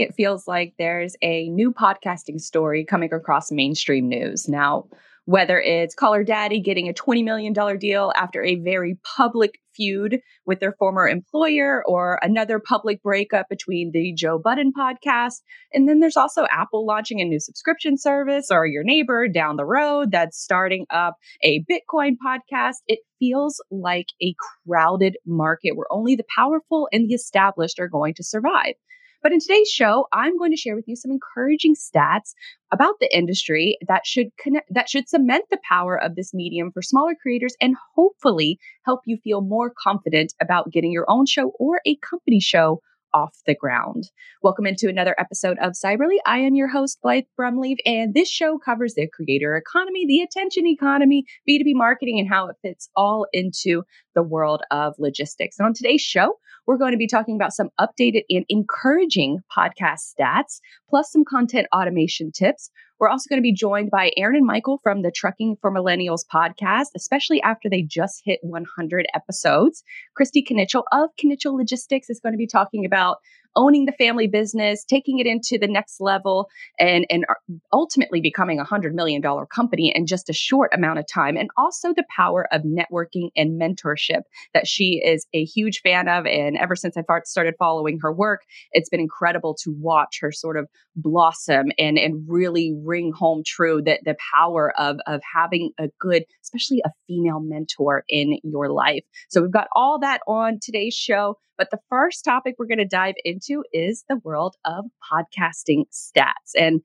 it feels like there's a new podcasting story coming across mainstream news. Now, whether it's Call Her Daddy getting a $20 million deal after a very public feud with their former employer or another public breakup between the Joe Budden podcast. And then there's also Apple launching a new subscription service or your neighbor down the road that's starting up a Bitcoin podcast. It feels like a crowded market where only the powerful and the established are going to survive. But in today's show, I'm going to share with you some encouraging stats about the industry that should connect, that should cement the power of this medium for smaller creators and hopefully help you feel more confident about getting your own show or a company show off the ground. Welcome into another episode of Cyberly. I am your host, Blythe Brumleve, and this show covers the creator economy, the attention economy, B2B marketing, and how it fits all into the world of logistics. And on today's show, we're going to be talking about some updated and encouraging podcast stats, plus some content automation tips. We're also going to be joined by Aaron and Michael from the Trucking for Millennials podcast, especially after they just hit 100 episodes. Kristy Knichel of Knichel Logistics is going to be talking about owning the family business, taking it into the next level, and, and uh, ultimately becoming a $100 million company in just a short amount of time. And also the power of networking and mentorship that she is a huge fan of. And ever since I started following her work, it's been incredible to watch her sort of blossom and, and really ring home true that the power of, of having a good, especially a female mentor in your life. So we've got all that on today's show. But the first topic we're going to dive into is the world of podcasting stats. And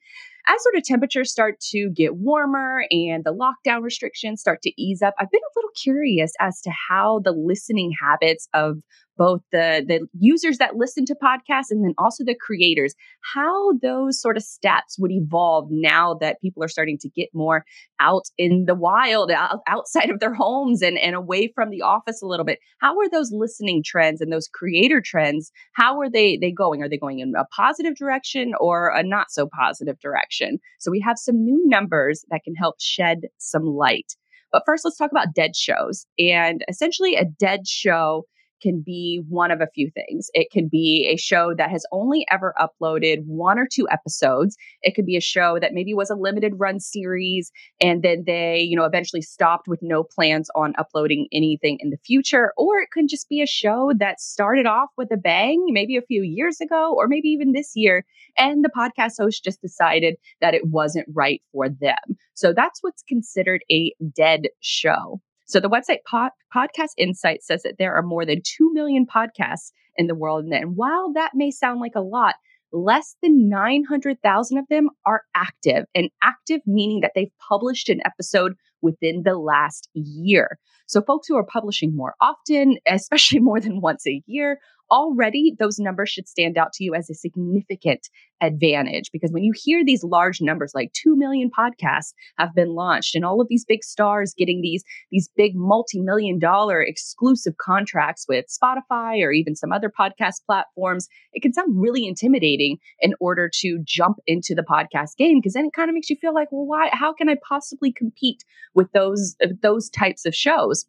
as sort of temperatures start to get warmer and the lockdown restrictions start to ease up, I've been a little curious as to how the listening habits of both the the users that listen to podcasts and then also the creators how those sort of stats would evolve now that people are starting to get more out in the wild outside of their homes and, and away from the office a little bit. How are those listening trends and those creator trends how are they they going? Are they going in a positive direction or a not so positive direction? So we have some new numbers that can help shed some light. But first, let's talk about dead shows. And essentially, a dead show can be one of a few things. It can be a show that has only ever uploaded one or two episodes. It could be a show that maybe was a limited run series and then they, you know, eventually stopped with no plans on uploading anything in the future. Or it could just be a show that started off with a bang, maybe a few years ago, or maybe even this year. And the podcast host just decided that it wasn't right for them. So that's what's considered a dead show. So the website Pod- Podcast Insight says that there are more than 2 million podcasts in the world. And while that may sound like a lot, less than 900,000 of them are active. And active meaning that they've published an episode within the last year. So folks who are publishing more often, especially more than once a year, already those numbers should stand out to you as a significant advantage because when you hear these large numbers like 2 million podcasts have been launched and all of these big stars getting these these big multi-million dollar exclusive contracts with Spotify or even some other podcast platforms it can sound really intimidating in order to jump into the podcast game because then it kind of makes you feel like well why how can I possibly compete with those uh, those types of shows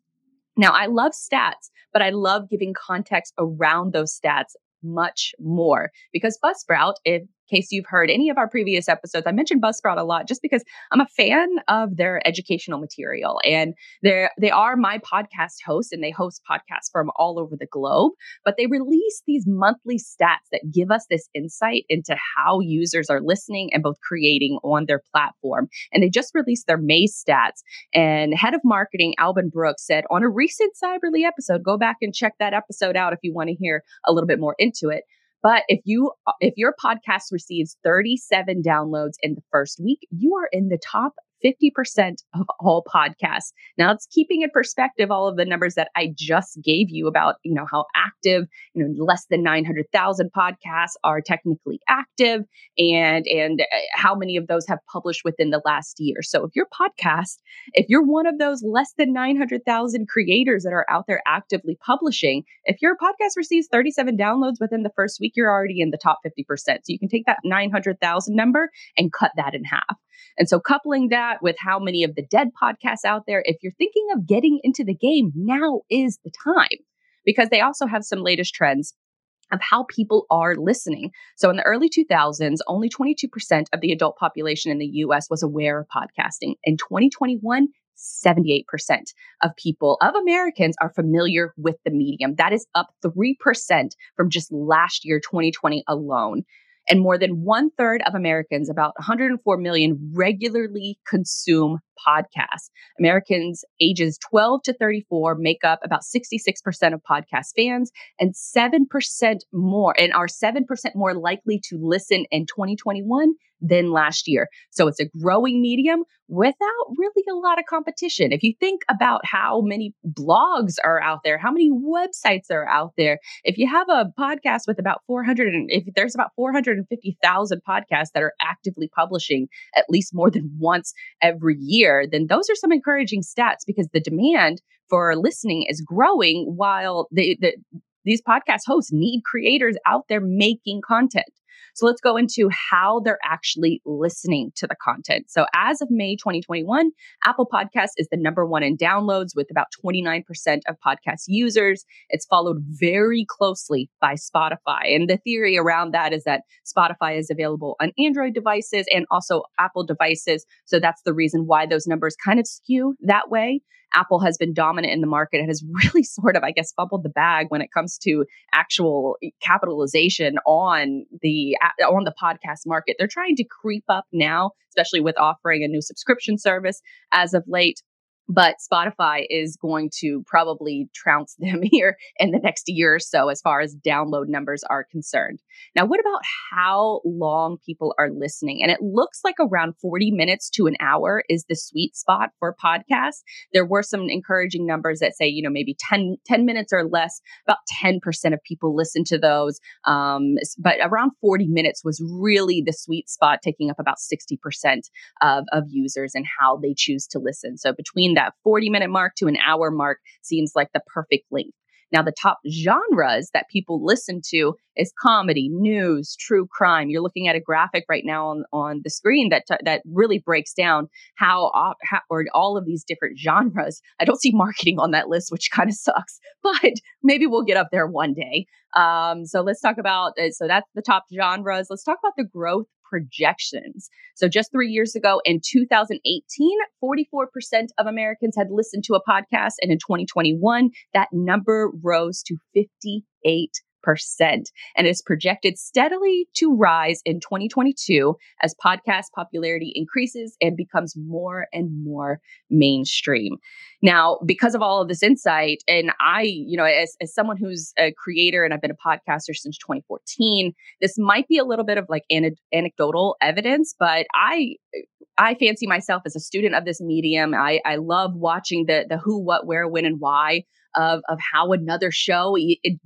now, I love stats, but I love giving context around those stats much more because Buzzsprout, if case you've heard any of our previous episodes, I mentioned Buzzsprout a lot just because I'm a fan of their educational material. And they they are my podcast host and they host podcasts from all over the globe, but they release these monthly stats that give us this insight into how users are listening and both creating on their platform. And they just released their May stats. And head of marketing, Alban Brooks, said on a recent Cyberly episode, go back and check that episode out if you want to hear a little bit more into it but if you if your podcast receives 37 downloads in the first week, you are in the top 50% of all podcasts. Now it's keeping in perspective all of the numbers that I just gave you about, you know, how active, you know, less than 900,000 podcasts are technically active and and uh, how many of those have published within the last year. So if your podcast, if you're one of those less than 900,000 creators that are out there actively publishing, if your podcast receives 37 downloads within the first week, you're already in the top 50%. So you can take that 900,000 number and cut that in half. And so coupling that with how many of the dead podcasts out there, if you're thinking of getting into the game, now is the time because they also have some latest trends of how people are listening. So in the early 2000s, only 22% of the adult population in the US was aware of podcasting. In 2021, 78% of people, of Americans, are familiar with the medium. That is up 3% from just last year, 2020 alone. And more than one third of Americans, about 104 million, regularly consume podcasts. Americans ages 12 to 34 make up about 66% of podcast fans and 7% more, and are 7% more likely to listen in 2021 than last year. So it's a growing medium without really a lot of competition. If you think about how many blogs are out there, how many websites are out there, if you have a podcast with about 400, and if there's about 450,000 podcasts that are actively publishing at least more than once every year, then those are some encouraging stats because the demand for listening is growing while the, the these podcast hosts need creators out there making content. So let's go into how they're actually listening to the content. So as of May 2021, Apple Podcast is the number one in downloads with about 29% of podcast users. It's followed very closely by Spotify. And the theory around that is that Spotify is available on Android devices and also Apple devices. So that's the reason why those numbers kind of skew that way. Apple has been dominant in the market and has really sort of, I guess, fumbled the bag when it comes to actual capitalization on the on the podcast market. They're trying to creep up now, especially with offering a new subscription service as of late but Spotify is going to probably trounce them here in the next year or so as far as download numbers are concerned. Now, what about how long people are listening? And it looks like around 40 minutes to an hour is the sweet spot for podcasts. There were some encouraging numbers that say, you know, maybe 10, 10 minutes or less, about 10% of people listen to those. Um, but around 40 minutes was really the sweet spot, taking up about 60% of, of users and how they choose to listen. So between that 40 minute mark to an hour mark seems like the perfect length. Now, the top genres that people listen to is comedy, news, true crime. You're looking at a graphic right now on, on the screen that t- that really breaks down how, uh, how or all of these different genres. I don't see marketing on that list, which kind of sucks, but maybe we'll get up there one day. Um, so let's talk about uh, so that's the top genres. Let's talk about the growth projections. So just three years ago in 2018, 44% of Americans had listened to a podcast. And in 2021, that number rose to 58 and is projected steadily to rise in 2022 as podcast popularity increases and becomes more and more mainstream. Now, because of all of this insight, and I, you know, as, as someone who's a creator and I've been a podcaster since 2014, this might be a little bit of like an- anecdotal evidence, but I I fancy myself as a student of this medium. I, I love watching the the who, what, where, when, and why of of how another show it,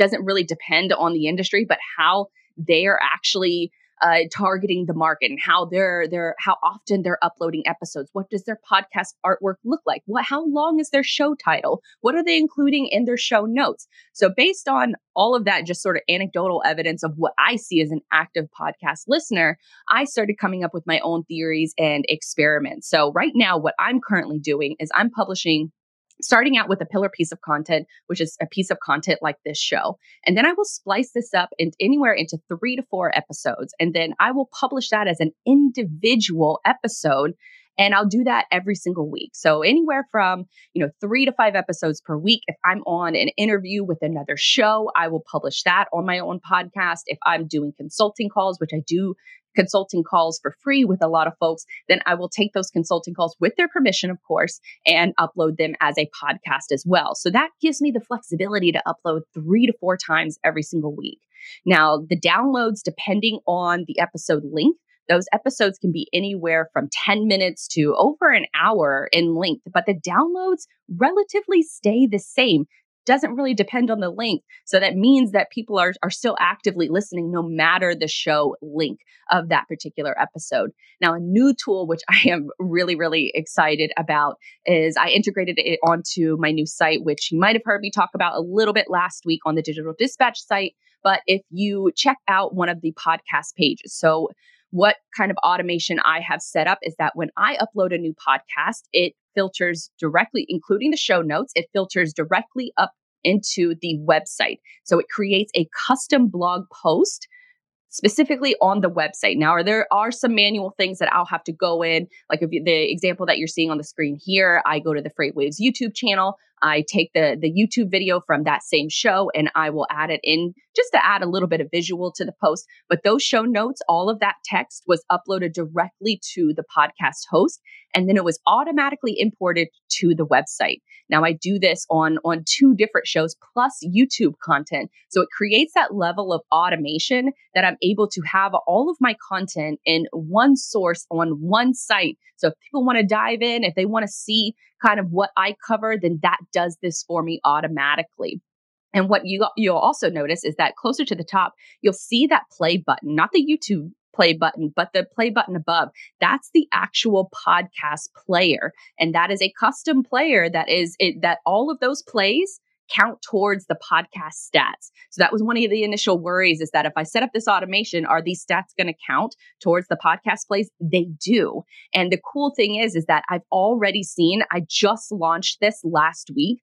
doesn't really depend on the industry, but how they are actually uh, targeting the market and how they're they're how often they're uploading episodes. What does their podcast artwork look like? What how long is their show title? What are they including in their show notes? So based on all of that, just sort of anecdotal evidence of what I see as an active podcast listener, I started coming up with my own theories and experiments. So right now, what I'm currently doing is I'm publishing starting out with a pillar piece of content, which is a piece of content like this show. And then I will splice this up in, anywhere into three to four episodes. And then I will publish that as an individual episode. And I'll do that every single week. So anywhere from, you know, three to five episodes per week. If I'm on an interview with another show, I will publish that on my own podcast. If I'm doing consulting calls, which I do consulting calls for free with a lot of folks, then I will take those consulting calls with their permission, of course, and upload them as a podcast as well. So that gives me the flexibility to upload three to four times every single week. Now, the downloads, depending on the episode length, those episodes can be anywhere from 10 minutes to over an hour in length, but the downloads relatively stay the same doesn't really depend on the length. So that means that people are, are still actively listening no matter the show link of that particular episode. Now, a new tool, which I am really, really excited about, is I integrated it onto my new site, which you might have heard me talk about a little bit last week on the Digital Dispatch site. But if you check out one of the podcast pages, so what kind of automation I have set up is that when I upload a new podcast, it filters directly, including the show notes, it filters directly up into the website. So it creates a custom blog post specifically on the website. Now, there are some manual things that I'll have to go in. Like if you, the example that you're seeing on the screen here, I go to the FreightWaves YouTube channel. I take the the YouTube video from that same show and I will add it in just to add a little bit of visual to the post. But those show notes, all of that text was uploaded directly to the podcast host and then it was automatically imported to the website. Now I do this on on two different shows plus YouTube content. So it creates that level of automation that I'm able to have all of my content in one source on one site. So if people want to dive in, if they want to see kind of what I cover, then that does this for me automatically. And what you you'll also notice is that closer to the top, you'll see that play button, not the YouTube play button, but the play button above, that's the actual podcast player. And that is a custom player that is it that all of those plays count towards the podcast stats. So that was one of the initial worries is that if I set up this automation, are these stats going to count towards the podcast plays? They do. And the cool thing is, is that I've already seen, I just launched this last week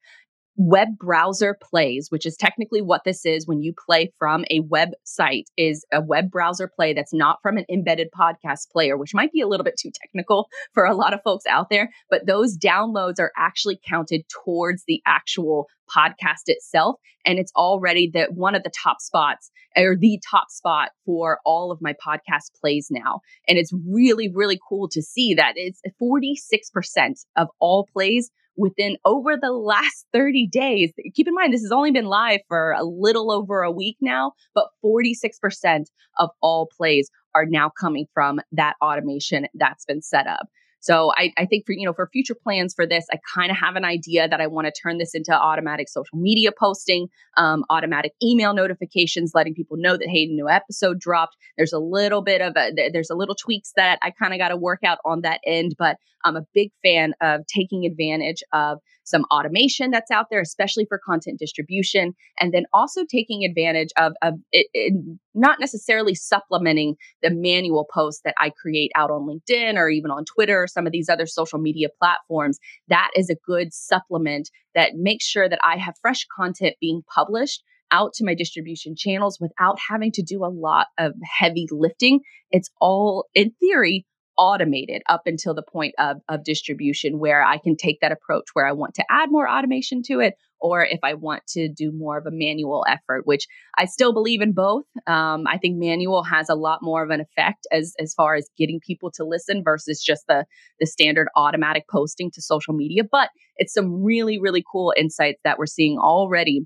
web browser plays, which is technically what this is when you play from a website, is a web browser play that's not from an embedded podcast player, which might be a little bit too technical for a lot of folks out there. But those downloads are actually counted towards the actual podcast itself. And it's already the one of the top spots or the top spot for all of my podcast plays now. And it's really, really cool to see that it's 46% of all plays within over the last 30 days. Keep in mind, this has only been live for a little over a week now, but 46% of all plays are now coming from that automation that's been set up. So I, I think for you know for future plans for this, I kind of have an idea that I want to turn this into automatic social media posting, um, automatic email notifications, letting people know that hey, new episode dropped. There's a little bit of a there's a little tweaks that I kind of got to work out on that end, but I'm a big fan of taking advantage of some automation that's out there, especially for content distribution, and then also taking advantage of, of it, it, not necessarily supplementing the manual posts that I create out on LinkedIn or even on Twitter some of these other social media platforms. That is a good supplement that makes sure that I have fresh content being published out to my distribution channels without having to do a lot of heavy lifting. It's all, in theory, automated up until the point of, of distribution where I can take that approach where I want to add more automation to it or if I want to do more of a manual effort, which I still believe in both. Um, I think manual has a lot more of an effect as as far as getting people to listen versus just the the standard automatic posting to social media. But it's some really really cool insights that we're seeing already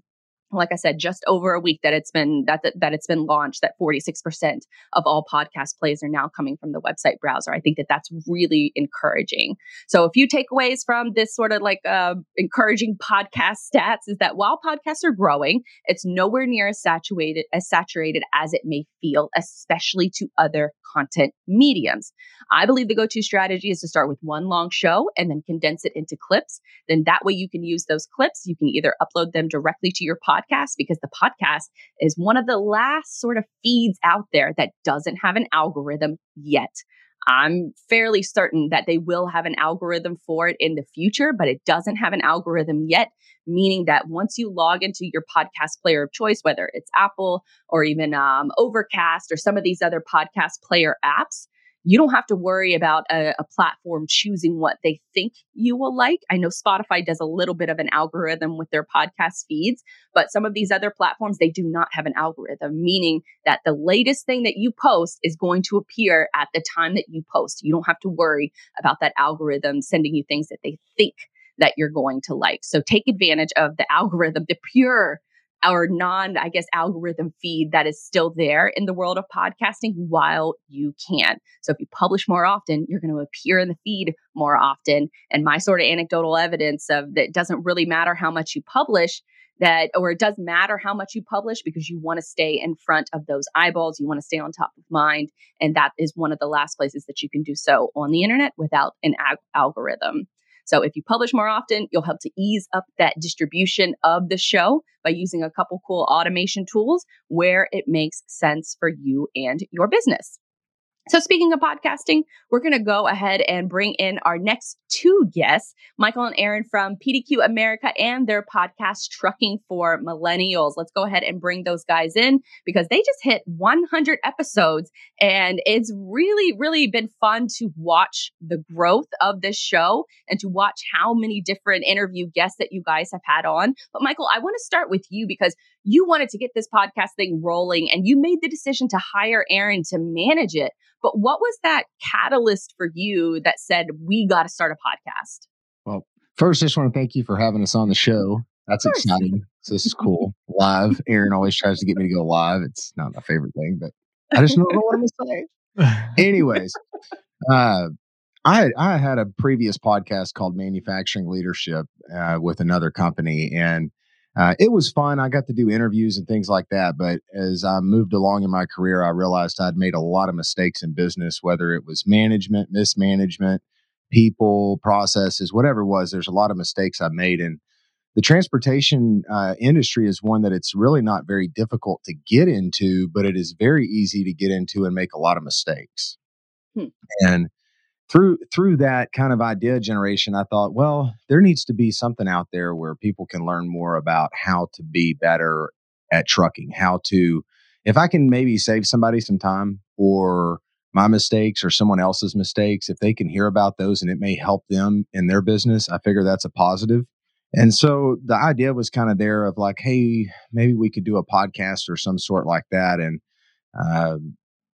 like I said, just over a week that it's been that that, it's been launched, that 46% of all podcast plays are now coming from the website browser. I think that that's really encouraging. So, a few takeaways from this sort of like uh, encouraging podcast stats is that while podcasts are growing, it's nowhere near as saturated as saturated as it may feel, especially to other content mediums. I believe the go-to strategy is to start with one long show and then condense it into clips. Then that way you can use those clips. You can either upload them directly to your podcast podcast because the podcast is one of the last sort of feeds out there that doesn't have an algorithm yet. I'm fairly certain that they will have an algorithm for it in the future, but it doesn't have an algorithm yet, meaning that once you log into your podcast player of choice, whether it's Apple or even um, Overcast or some of these other podcast player apps, you don't have to worry about a, a, platform choosing what they think you will like. I know Spotify does a little bit of an algorithm with their podcast feeds, but some of these other platforms, they do not have an algorithm, meaning that the latest thing that you post is going to appear at the time that you post. You don't have to worry about that algorithm sending you things that they think that you're going to like. So take advantage of the algorithm, the pure our non, I guess, algorithm feed that is still there in the world of podcasting while you can. So if you publish more often, you're going to appear in the feed more often. And my sort of anecdotal evidence of that doesn't really matter how much you publish that or it does matter how much you publish because you want to stay in front of those eyeballs you want to stay on top of mind and that is one of the last places that you can do so on the internet without an ag- algorithm so if you publish more often, you'll help to ease up that distribution of the show by using a couple cool automation tools where it makes sense for you and your business. So, speaking of podcasting, we're going to go ahead and bring in our next two guests, Michael and Aaron from PDQ America and their podcast, Trucking for Millennials. Let's go ahead and bring those guys in because they just hit 100 episodes. And it's really, really been fun to watch the growth of this show and to watch how many different interview guests that you guys have had on. But, Michael, I want to start with you because you wanted to get this podcast thing rolling and you made the decision to hire Aaron to manage it. But what was that catalyst for you that said, we got to start a podcast? Well, first, I just want to thank you for having us on the show. That's exciting. So this is cool. live. Aaron always tries to get me to go live. It's not my favorite thing, but I just don't know what I'm going to say. Anyways, uh, I I had a previous podcast called Manufacturing Leadership uh, with another company, and uh, it was fun. I got to do interviews and things like that. But as I moved along in my career, I realized I'd made a lot of mistakes in business, whether it was management, mismanagement, people, processes, whatever it was. There's a lot of mistakes I made. And the transportation uh, industry is one that it's really not very difficult to get into, but it is very easy to get into and make a lot of mistakes. Hmm. And through through that kind of idea generation i thought well there needs to be something out there where people can learn more about how to be better at trucking how to if i can maybe save somebody some time or my mistakes or someone else's mistakes if they can hear about those and it may help them in their business i figure that's a positive. And so the idea was kind of there of like hey maybe we could do a podcast or some sort like that. And uh,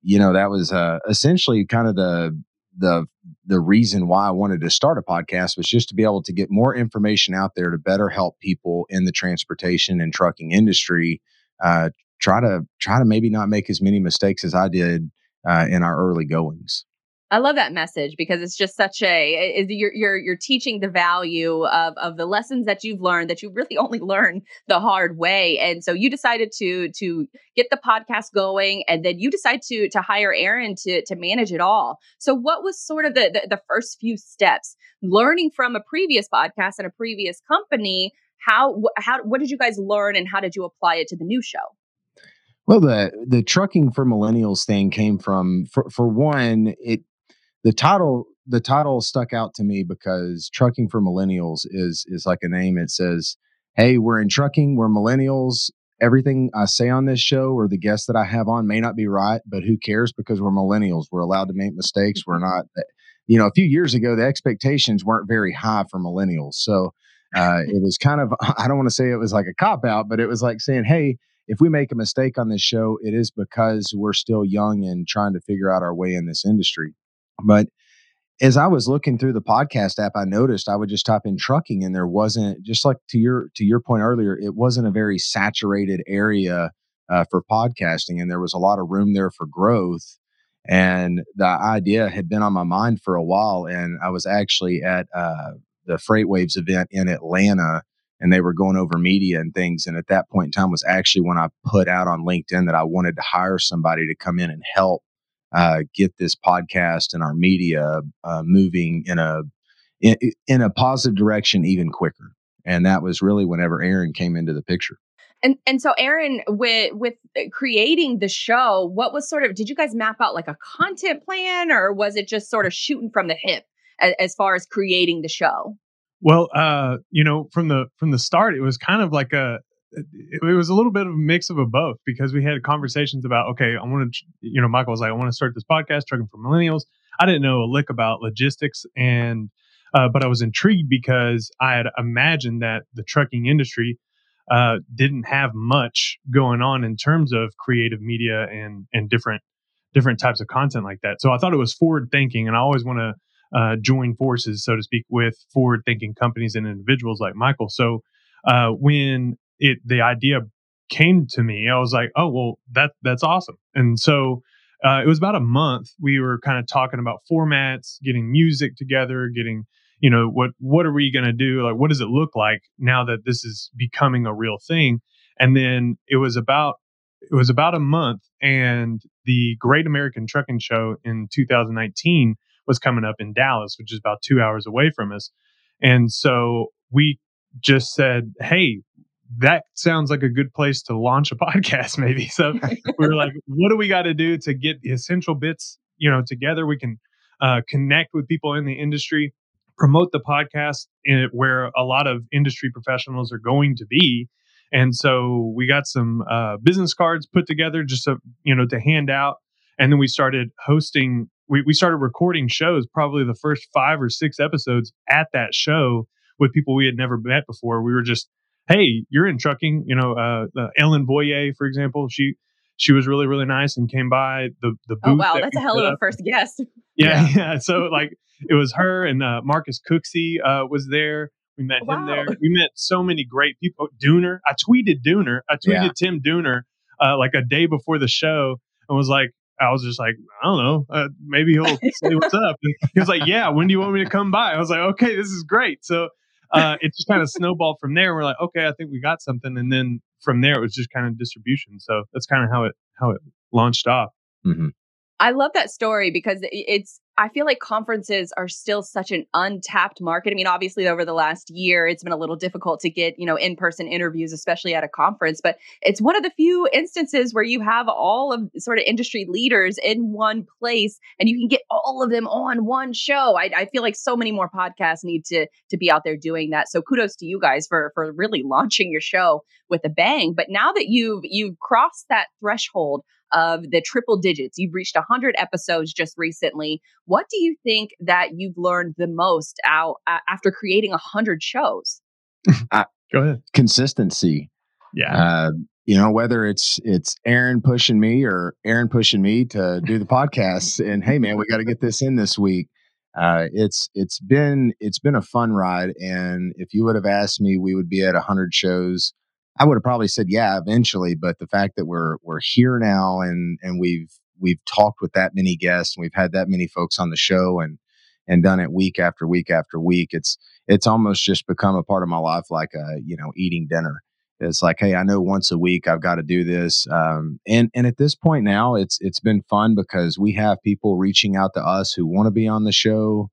you know that was uh, essentially kind of the the the reason why I wanted to start a podcast was just to be able to get more information out there to better help people in the transportation and trucking industry. Uh, try to try to maybe not make as many mistakes as I did uh, in our early goings. I love that message because it's just such a you're you're you're teaching the value of of the lessons that you've learned that you really only learn the hard way. And so you decided to to get the podcast going and then you decide to to hire Aaron to to manage it all. So what was sort of the the, the first few steps learning from a previous podcast and a previous company how how what did you guys learn and how did you apply it to the new show? Well, the the trucking for millennials thing came from for for one, it the title the title stuck out to me because trucking for millennials is is like a name. It says hey we're in trucking. We're millennials. Everything i say on this show or the guests that i have on may not be right but who cares? Because we're millennials. We're allowed to make mistakes. We're not you know a few years ago the expectations weren't very high for millennials. So uh, it was kind of i don't want to say it was like a cop out but it was like saying hey if we make a mistake on this show it is because we're still young and trying to figure out our way in this industry but as I was looking through the podcast app, I noticed I would just type in trucking, and there wasn't just like to your to your point earlier, it wasn't a very saturated area uh, for podcasting, and there was a lot of room there for growth. And the idea had been on my mind for a while, and I was actually at uh, the FreightWaves event in Atlanta, and they were going over media and things. And at that point in time was actually when I put out on LinkedIn that I wanted to hire somebody to come in and help uh, get this podcast and our media uh, moving in a in, in a positive direction even quicker. And that was really whenever Aaron came into the picture. And and so Aaron with with creating the show, what was sort of did you guys map out like a content plan or was it just sort of shooting from the hip as, as far as creating the show? Well, uh, you know, from the from the start, it was kind of like a it, it, was a little bit of a mix of a both because we had conversations about okay i want to you know michael was like i want to start this podcast trucking for millennials. I didn't know a lick about logistics and uh, but i was intrigued because i had imagined that the trucking industry uh, didn't have much going on in terms of creative media and and different different types of content like that. So i thought it was forward thinking and i always want to uh, join forces so to speak with forward thinking companies and individuals like michael. So uh, when it the idea came to me, I was like, oh well, that that's awesome. And so uh, it was about a month. We were kind of talking about formats, getting music together, getting you know what what are we going to do? Like, what does it look like now that this is becoming a real thing? And then it was about it was about a month, and the Great American Trucking Show in 2019 was coming up in Dallas, which is about two hours away from us. And so we just said, hey, that sounds like a good place to launch a podcast maybe. So we were like what do we got to do to get the essential bits you know together? We can uh, connect with people in the industry promote the podcast in where a lot of industry professionals are going to be. And so we got some uh, business cards put together just to you know to hand out. And then we started hosting we, we started recording shows probably the first five or six episodes at that show with people we had never met before. We were just hey you're in trucking you know uh, uh, ellen boyer for example she she was really really nice and came by the the booth oh wow that that's a hell of a first guest yeah yeah so like it was her and uh, marcus cooksey uh, was there we met wow. him there we met so many great people dooner i tweeted dooner i tweeted yeah. tim dooner uh, like a day before the show and was like I was just like, I don't know, uh, maybe he'll say what's up. And he was like, Yeah, when do you want me to come by? I was like, Okay, this is great. So uh, it just kind of snowballed from there. We're like, okay, I think we got something, and then from there it was just kind of distribution. So that's kind of how it how it launched off. Mm-hmm. I love that story because it's I feel like conferences are still such an untapped market. I mean, obviously over the last year it's been a little difficult to get, you know, in-person interviews especially at a conference, but it's one of the few instances where you have all of sort of industry leaders in one place and you can get all of them on one show. I, I feel like so many more podcasts need to to be out there doing that. So kudos to you guys for for really launching your show with a bang. But now that you've you've crossed that threshold of the triple digits. You've reached 100 episodes just recently. What do you think that you've learned the most out uh, after creating 100 shows? I, Go ahead. Consistency. Yeah. Uh, you know whether it's it's Aaron pushing me or Aaron pushing me to do the podcast and hey man we got to get this in this week uh, it's it's been it's been a fun ride and if you would have asked me we would be at 100 shows I would have probably said yeah eventually, but the fact that we're we're here now and and we've we've talked with that many guests and we've had that many folks on the show and and done it week after week after week, it's it's almost just become a part of my life, like a you know eating dinner. It's like, hey, I know once a week I've got to do this, um, and and at this point now, it's it's been fun because we have people reaching out to us who want to be on the show,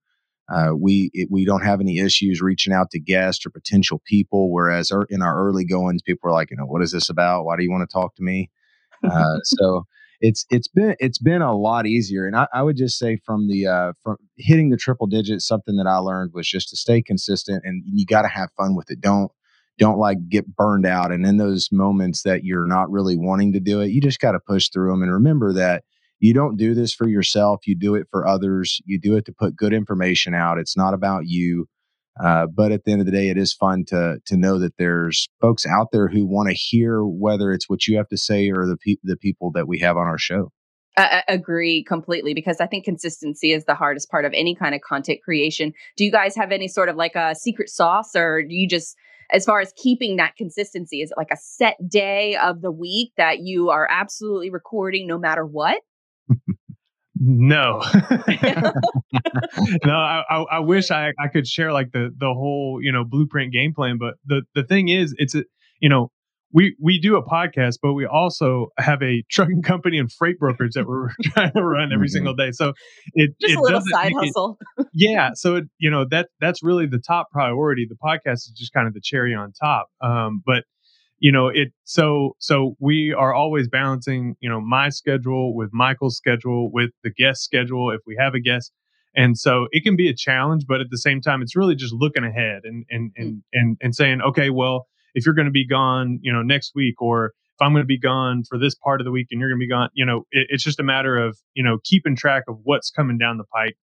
uh, we it, we don't have any issues reaching out to guests or potential people. Whereas er, in our early goings, people are like, you know, what is this about? Why do you want to talk to me? Uh, so it's it's been it's been a lot easier. And I, I would just say from the uh, from hitting the triple digits, something that I learned was just to stay consistent and you got to have fun with it. Don't don't like get burned out. And in those moments that you're not really wanting to do it, you just got to push through them and remember that you don't do this for yourself. You do it for others. You do it to put good information out. It's not about you. Uh, but at the end of the day, it is fun to to know that there's folks out there who want to hear whether it's what you have to say or the pe- the people that we have on our show. I agree completely because I think consistency is the hardest part of any kind of content creation. Do you guys have any sort of like a secret sauce, or do you just as far as keeping that consistency? Is it like a set day of the week that you are absolutely recording no matter what? No. No I, I, I wish I, I could share like the the whole you know blueprint game plan but the the thing is it's a you know we we do a podcast but we also have a trucking company and freight brokerage that we're trying to run every mm-hmm. single day. So it just it a little side hustle it, yeah so it, you know that that's really the top priority. The podcast is just kind of the cherry on top. Um, but you know it so so we are always balancing you know my schedule with michael's schedule with the guest schedule if we have a guest and so it can be a challenge but at the same time it's really just looking ahead and and and mm. and, and saying okay well if you're going to be gone you know next week or if i'm going to be gone for this part of the week and you're going to be gone you know it, it's just a matter of you know keeping track of what's coming down the pike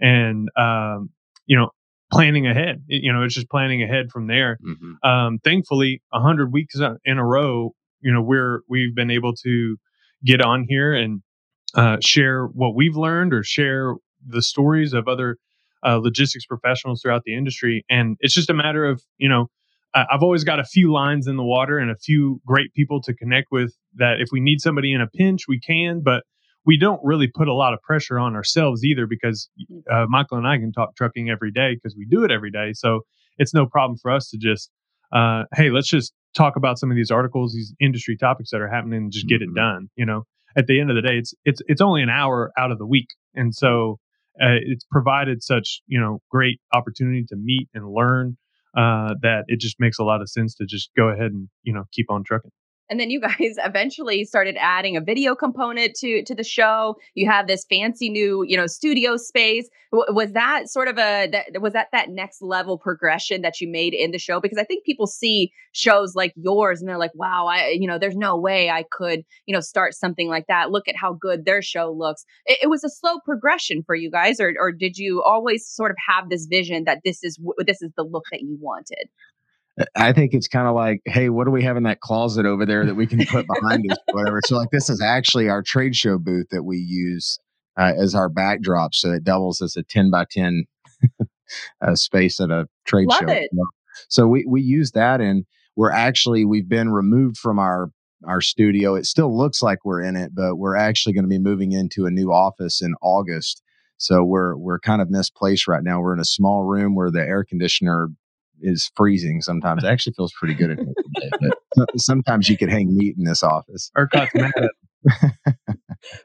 and um you know planning ahead. You know, it's just planning ahead from there. Mm-hmm. Um, thankfully, a hundred weeks in a row, you know, we're we've been able to get on here and uh, share what we've learned or share the stories of other uh, logistics professionals throughout the industry. And it's just a matter of you know. I've always got a few lines in the water and a few great people to connect with that if we need somebody in a pinch, we can. But we don't really put a lot of pressure on ourselves either because mm. uh, Michael and I can talk trucking every day because we do it every day. So it's no problem for us to just, uh, hey, let's just talk about some of these articles, these industry topics that are happening, and just get mm-hmm. it done. You know, at the end of the day, it's it's it's only an hour out of the week, and so uh, it's provided such you know great opportunity to meet and learn uh, that it just makes a lot of sense to just go ahead and you know keep on trucking. And then you guys eventually started adding a video component to to the show. You have this fancy new you know studio space. W- was that sort of a that, was that that next level progression that you made in the show? Because i think people see shows like yours and they're like wow i you know there's no way i could you know start something like that. Look at how good their show looks. It, it was a slow progression for you guys or or did you always sort of have this vision that this is this is the look that you wanted I think it's kind of like, hey, what do we have in that closet over there that we can put behind us, whatever. So, like, this is actually our trade show booth that we use uh, as our backdrop, so it doubles as a ten by ten uh, space at a trade Love show. It. So we we use that, and we're actually we've been removed from our our studio. It still looks like we're in it, but we're actually going to be moving into a new office in August. So we're we're kind of misplaced right now. We're in a small room where the air conditioner is freezing sometimes. It actually feels pretty good in here today, but sometimes you could hang meat in this office. ERCOT's mad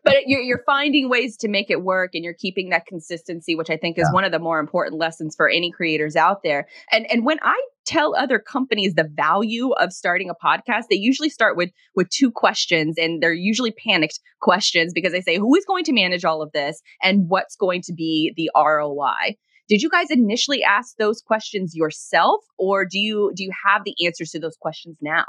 but you're, you're finding ways to make it work and you're keeping that consistency which i think is Yeah. one of the more important lessons for any creators out there and and when i tell other companies the value of starting a podcast they usually start with with two questions and they're usually panicked questions because they say who is going to manage all of this and what's going to be the roi did you guys initially ask those questions yourself or do you do you have the answers to those questions now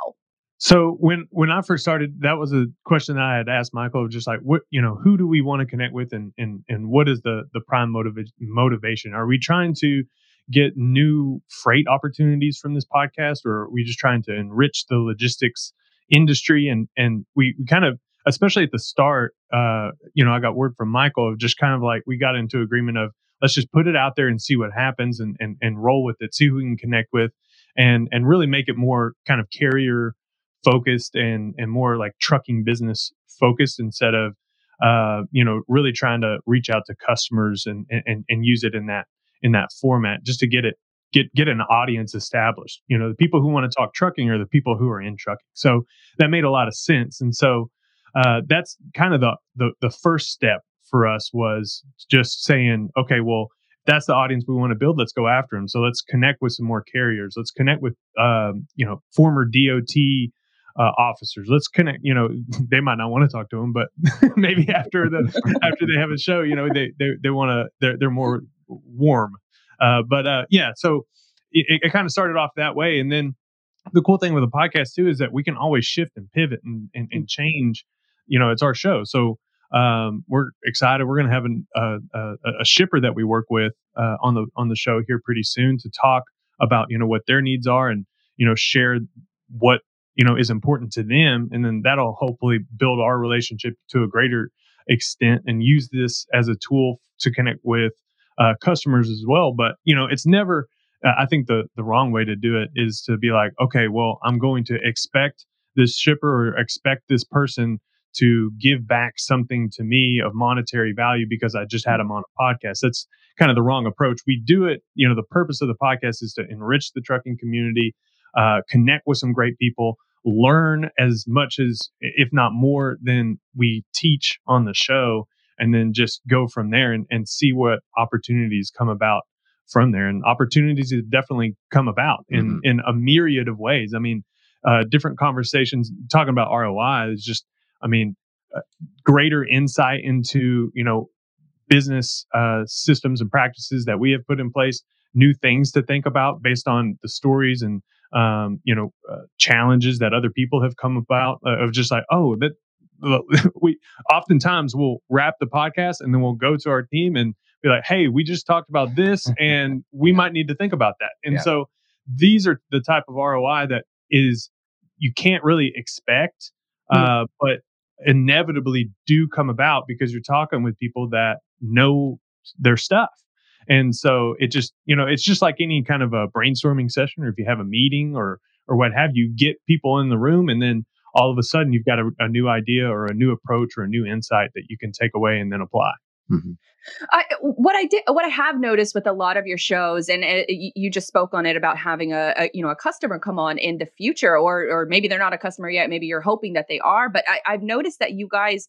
So when when I first started, that was a question that I had asked Michael, just like what you know, who do we want to connect with, and and and what is the the prime motiva- motivation? Are we trying to get new freight opportunities from this podcast, or are we just trying to enrich the logistics industry? And and we we kind of, especially at the start, uh, you know, I got word from Michael of just kind of like we got into agreement of let's just put it out there and see what happens, and and and roll with it, see who we can connect with, and and really make it more kind of carrier focused and and more like trucking business focused instead of uh you know really trying to reach out to customers and and and use it in that in that format just to get it get get an audience established. You know the people who want to talk trucking are the people who are in trucking. So that made a lot of sense. And so uh that's kind of the the, the first step for us was just saying okay well that's the audience we want to build let's go after them so let's connect with some more carriers let's connect with um, you know former dot uh, officers. Let's connect. You know, they might not want to talk to them, but maybe after the after they have a show, you know, they they they want to. They're they're more warm. Uh, but uh, yeah, so it, it kind of started off that way, and then the cool thing with a podcast too is that we can always shift and pivot and and, and change. You know, it's our show, so um, we're excited. We're going to have an, uh, a, a shipper that we work with uh, on the on the show here pretty soon to talk about you know what their needs are and you know share what you know is important to them and then that'll hopefully build our relationship to a greater extent and use this as a tool to connect with uh, customers as well but you know it's never uh, i think the the wrong way to do it is to be like okay well i'm going to expect this shipper or expect this person to give back something to me of monetary value because i just had them on a podcast that's kind of the wrong approach we do it you know the purpose of the podcast is to enrich the trucking community uh, connect with some great people, learn as much as, if not more, than we teach on the show, and then just go from there and, and see what opportunities come about from there. And opportunities have definitely come about in, Mhm. in a myriad of ways. I mean, uh, different conversations talking about ROI is just, I mean, uh, greater insight into, you know, business uh, systems and practices that we have put in place, new things to think about based on the stories and um, you know uh, challenges that other people have come about uh, of just like oh that we oftentimes we'll wrap the podcast and then we'll go to our team and be like hey we just talked about this and we might need to think about that and Yeah. so these are the type of ROI that is you can't really expect uh, but inevitably do come about because you're talking with people that know their stuff. And so it just you know it's just like any kind of a brainstorming session or if you have a meeting or or what have you get people in the room and then all of a sudden you've got a, a new idea or a new approach or a new insight that you can take away and then apply Mhm. I, what I did, what I have noticed with a lot of your shows, and you you just spoke on it about having a, a, you know a customer come on in the future, or or maybe they're not a customer yet, maybe you're hoping that they are. But I, I've noticed that you guys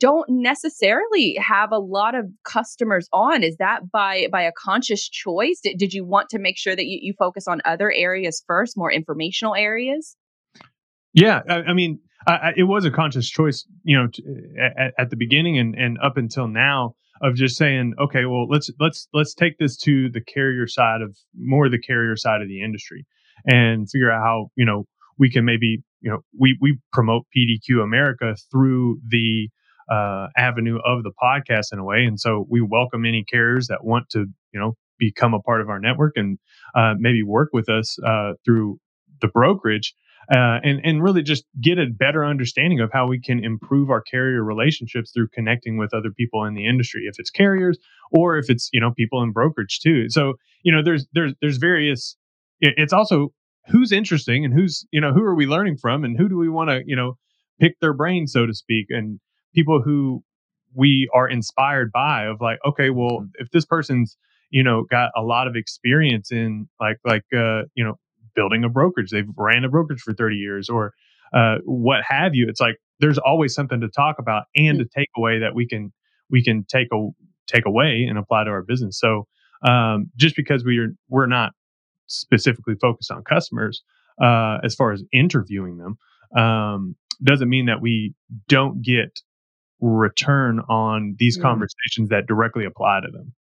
don't necessarily have a lot of customers on. Is that by by a conscious choice? Did, did you want to make sure that you, you focus on other areas first, more informational areas? Yeah, I, I mean, I, it was a conscious choice, you know, t- at, at, the beginning and, and up until now of just saying, okay, well, let's let's let's take this to the carrier side of more the carrier side of the industry and figure out how you know we can maybe you know we we promote PDQ America through the uh, avenue of the podcast in a way, and so we welcome any carriers that want to you know become a part of our network and uh, maybe work with us uh, through the brokerage uh, and and really just get a better understanding of how we can improve our carrier relationships through connecting with other people in the industry, if it's carriers or if it's you know people in brokerage too. So you know there's there's there's various. It's also who's interesting and who's you know who are we learning from and who do we want to you know pick their brain so to speak and people who we are inspired by of like okay well mm-hmm. if this person's you know got a lot of experience in like like uh you know building a brokerage. They've ran a brokerage for 30 years or uh, what have you. It's like there's always something to talk about and mm-hmm. a takeaway that we can we can take a take away and apply to our business. So um, just because we're we're not specifically focused on customers uh, as far as interviewing them um, doesn't mean that we don't get return on these mm. conversations that directly apply to them.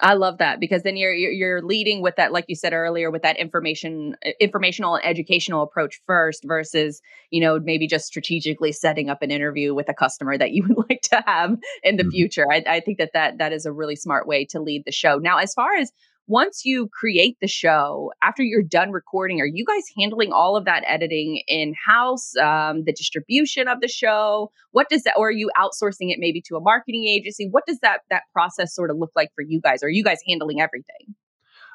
I love that because then you're, you're leading with that, like you said earlier, with that information, informational and educational approach first, versus you know maybe just strategically setting up an interview with a customer that you would like to have in the mm-hmm. future. I, I think that that that is a really smart way to lead the show. Now, as far as once you create the show, after you're done recording, are you guys handling all of that editing in house, um, the distribution of the show? What does that, or are you outsourcing it maybe to a marketing agency? What does that that process sort of look like for you guys? Are you guys handling everything?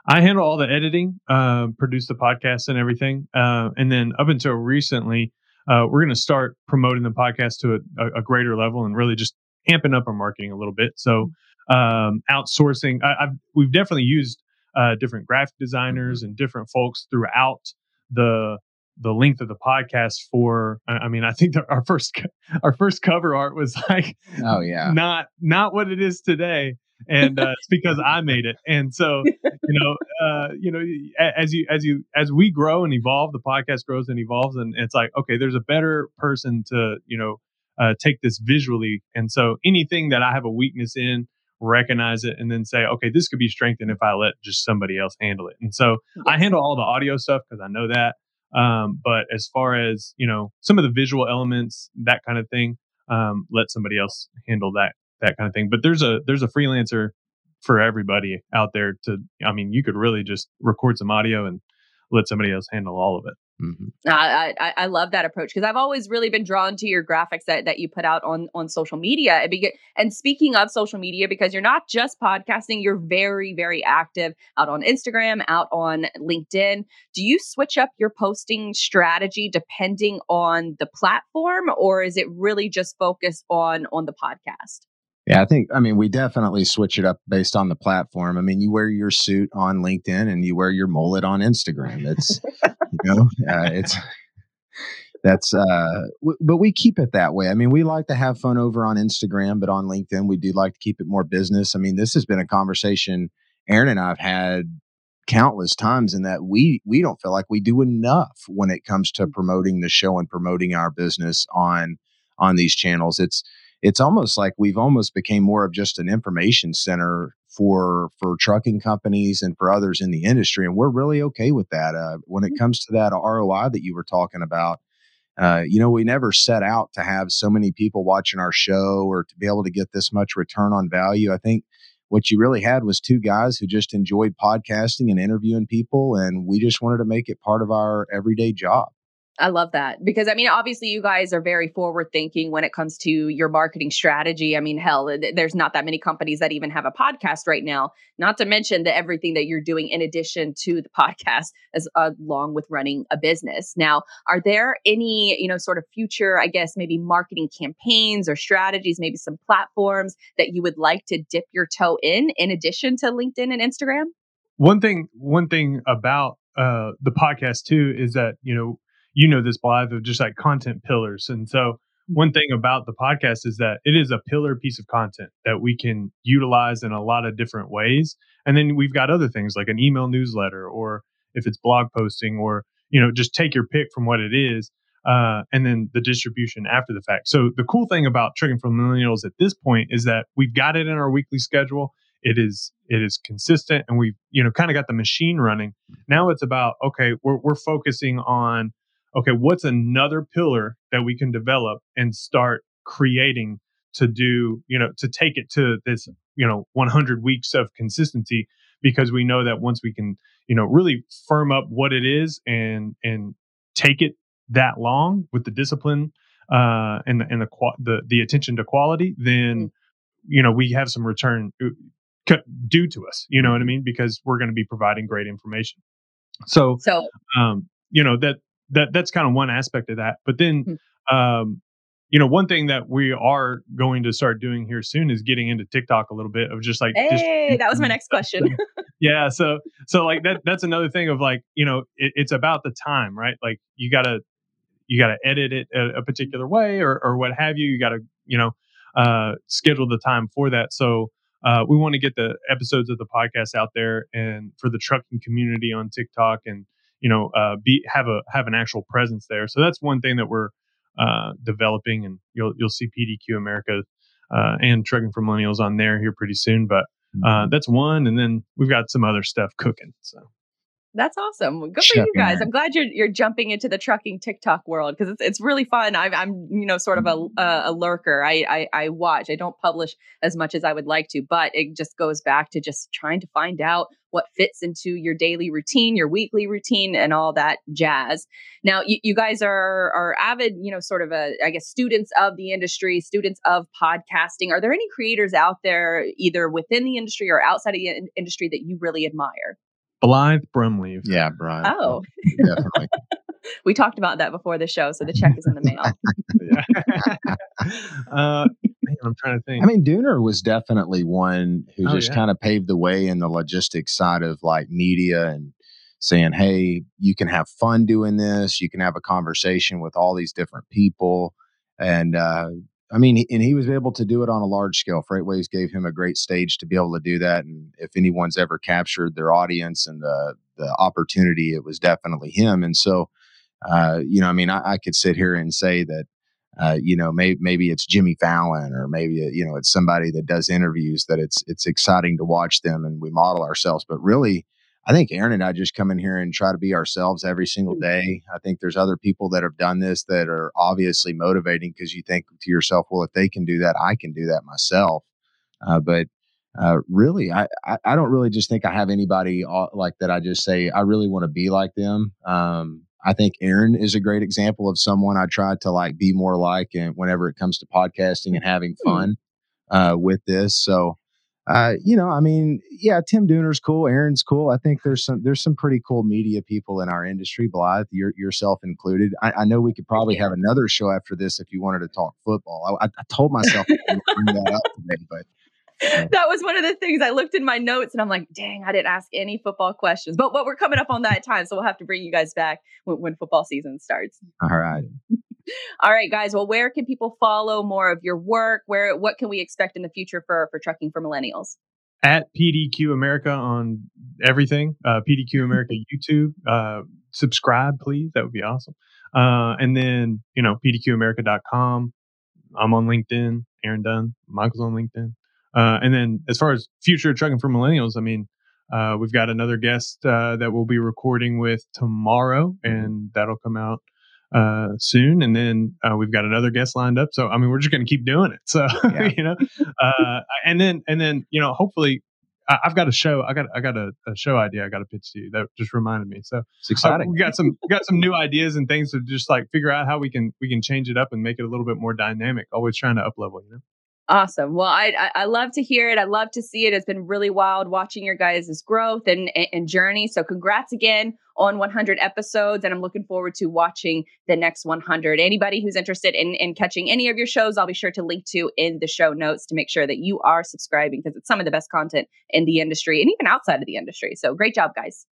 I handle all the editing, uh, produce the podcast and everything, uh, and then up until recently, uh, we're going to start promoting the podcast to a, a, greater level and really just amping up our marketing a little bit. So um, outsourcing. I, have we've definitely used uh, different graphic designers and different folks throughout the the length of the podcast for i mean i think our first our first cover art was like oh yeah. not not what it is today. And uh, it's because i made it. And so you know uh, you know as you as you as we grow and evolve the podcast grows and evolves and it's like okay there's a better person to you know uh, take this visually. And so anything that i have a weakness in recognize it, and then say, okay, this could be strengthened if I let just somebody else handle it. And so. I handle all the audio stuff because I know that. Um, but as far as you know, some of the visual elements, that kind of thing, um, let somebody else handle that that kind of thing. But there's a there's a freelancer for everybody out there to. I mean, you could really just record some audio and let somebody else handle all of it. Mm-hmm. I, I, I love that approach because I've always really been drawn to your graphics that, that you put out on on social media. And speaking of social media, because you're not just podcasting, you're very very active out on Instagram, out on LinkedIn. Do you switch up your posting strategy depending on the platform, or is it really just focused on on the podcast? Yeah, I think I mean we definitely switch it up based on the platform. I mean, you wear your suit on LinkedIn and you wear your mullet on Instagram. It's you know, uh, it's that's uh w- but we keep it that way. I mean, we like to have fun over on Instagram, but on LinkedIn we do like to keep it more business. I mean, this has been a conversation Aaron and I've had countless times in that we we don't feel like we do enough when it comes to promoting the show and promoting our business on on these channels. It's it's almost like we've almost became more of just an information center for for trucking companies and for others in the industry and we're really okay with that uh, when it mm. comes to that roi that you were talking about uh, you know we never set out to have so many people watching our show or to be able to get this much return on value i think what you really had was two guys who just enjoyed podcasting and interviewing people and we just wanted to make it part of our everyday job I love that because I mean, obviously, you guys are very forward thinking when it comes to your marketing strategy. I mean, hell, there's not that many companies that even have a podcast right now. Not to mention the everything that you're doing in addition to the podcast, as uh, along with running a business. Now, are there any, you know, sort of future, I guess, maybe marketing campaigns or strategies, maybe some platforms that you would like to dip your toe in, in addition to LinkedIn and Instagram? One thing, one thing about uh, the podcast too is that you know you know this Blythe of just like content pillars. And so mm-hmm. one thing about the podcast is that it is a pillar piece of content that we can utilize in a lot of different ways. And then we've got other things like an email newsletter or if it's blog posting or, you know, just take your pick from what it is. uh, and then the distribution after the fact. So the cool thing about trucking for millennials at this point is that we've got it in our weekly schedule. It is it is consistent, and we've you know kind of got the machine running. Now it's about okay, we're we're focusing on okay, what's another pillar that we can develop and start creating to do you know to take it to this you know 100 weeks of consistency because we know that once we can you know really firm up what it is and and take it that long with the discipline uh, and the and the, the the attention to quality, then mm. you know we have some return uh, due to us. You know what I mm-hmm. mean? Because we're going to be providing great information. So, so um, you know that that that's kind of one aspect of that. But then, mm-hmm. um, you know, one thing that we are going to start doing here soon is getting into TikTok a little bit of just like. Hey, that was my next question. yeah, so so like that that's another thing of like you know it, it's about the time, right? Like you got to you got to edit it a, a, particular way or, or what have you. You got to, you know, uh, schedule the time for that. So uh, we want to get the episodes of the podcast out there and for the trucking community on TikTok and, you know, uh, be have a have an actual presence there. So that's one thing that we're uh, developing, and you'll you'll see PDQ America uh, and Trucking for Millennials on there here pretty soon. But uh, mm-hmm. that's one, and then we've got some other stuff cooking. So that's awesome. Good for you guys. I'm glad you're you're jumping into the trucking TikTok world because it's it's really fun. I, am you know sort of a mm-hmm. a, lurker. I, I, I watch. I don't publish as much as I would like to, but it just goes back to just trying to find out what fits into your daily routine, your weekly routine, and all that jazz. Now, you, you guys are are avid, you know, sort of a I guess students of the industry, students of podcasting. Are there any creators out there, either within the industry or outside of the industry, that you really admire? Blythe Brumleve. Yeah, Blythe. Oh, definitely. we talked about that before the show, so the check is in the mail. uh, man, I'm trying to think. I mean, Dooner was definitely one who oh, just yeah. kind of paved the way in the logistics side of like media and saying, "Hey, you can have fun doing this. You can have a conversation with all these different people." And uh, I mean, and he was able to do it on a large scale. FreightWaves gave him a great stage to be able to do that. And if anyone's ever captured their audience and the the opportunity, it was definitely him. And so, uh, you know, I mean, I, I, could sit here and say that, uh, you know, maybe maybe it's Jimmy Fallon or maybe you know it's somebody that does interviews that it's it's exciting to watch them and we model ourselves. But really, I think Aaron and I just come in here and try to be ourselves every single mm. day. I think there's other people that have done this that are obviously motivating because you think to yourself, well, if they can do that, I can do that myself. Uh, but uh, really, I, I, don't really just think I have anybody like that. I just say I really want to be like them. Um, I think Aaron is a great example of someone I try to like be more like, and whenever it comes to podcasting and having hmm. fun uh, with this, so uh, you know, I mean, yeah, Tim Dooner's cool, Aaron's cool. I think there's some there's some pretty cool media people in our industry, Blythe, your, yourself included. I, I, know we could probably have another show after this if you wanted to talk football. I, I told myself that up today, but that was one of the things I looked in my notes and I'm like, dang, I didn't ask any football questions. But but we're coming up on that time, so we'll have to bring you guys back when, when football season starts. All right. All right, guys. Well, where can people follow more of your work? Where what can we expect in the future for for trucking for millennials? At PDQ America on everything. Uh, PDQ America YouTube. Uh, subscribe, please. That would be awesome. Uh, and then you know PDQAmerica.com. I'm on LinkedIn. Aaron Dunn. Michael's on LinkedIn. Uh, and then as far as future trucking for millennials, I mean, uh, we've got another guest uh, that we'll be recording with tomorrow, mm-hmm. and that'll come out uh, soon, and then uh, we've got another guest lined up. So I mean, we're just going to keep doing it. So yeah. you know, uh, and then and then you know, hopefully, I, have got a show. I got I got a, a, show idea. I got to pitch to you. That just reminded me. So it's exciting. we got some we got some new ideas and things to just like figure out how we can we can change it up and make it a little bit more dynamic. Always trying to up level, you know. Awesome. Well, I, I, I love to hear it. I love to see it. It's been really wild watching your guys' growth and, and journey. So, congrats again on 100 episodes, and I'm looking forward to watching the next 100. Anybody who's interested in in catching any of your shows, I'll be sure to link to in the show notes to make sure that you are subscribing because it's some of the best content in the industry and even outside of the industry. So, great job, guys.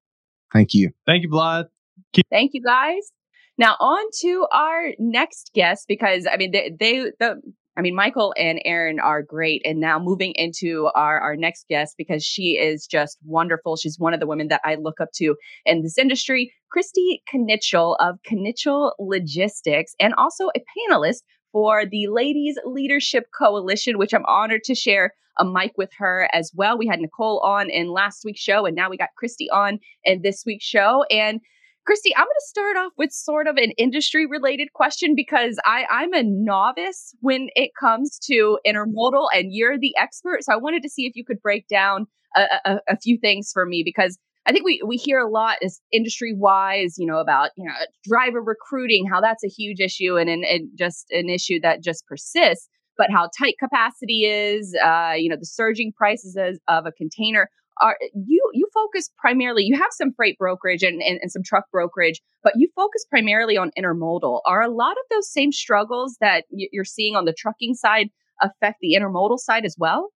Thank you. Thank you, Blythe. Keep- Thank you, guys. Now on to our next guest because I mean they, they the I mean, Michael and Aaron are great. And now moving into our, our next guest, because she is just wonderful. She's one of the women that I look up to in this industry, Kristy Knichel of Knichel Logistics, and also a panelist for the Ladies Leadership Coalition, which I'm honored to share a mic with her as well. We had Nicole on in last week's show, and now we got Kristy on in this week's show. And Kristy, I'm going to start off with sort of an industry related question because I, I'm a novice when it comes to intermodal and you're the expert. So I wanted to see if you could break down a, a, a few things for me because I think we, we hear a lot as industry wise, you know, about, you know, driver recruiting, how that's a huge issue and, and, and just an issue that just persists, but how tight capacity is, uh, you know, the surging prices of a container are you you focus primarily you have some freight brokerage and, and, and, some truck brokerage but you focus primarily on intermodal. Are a lot of those same struggles that you're seeing on the trucking side affect the intermodal side as well?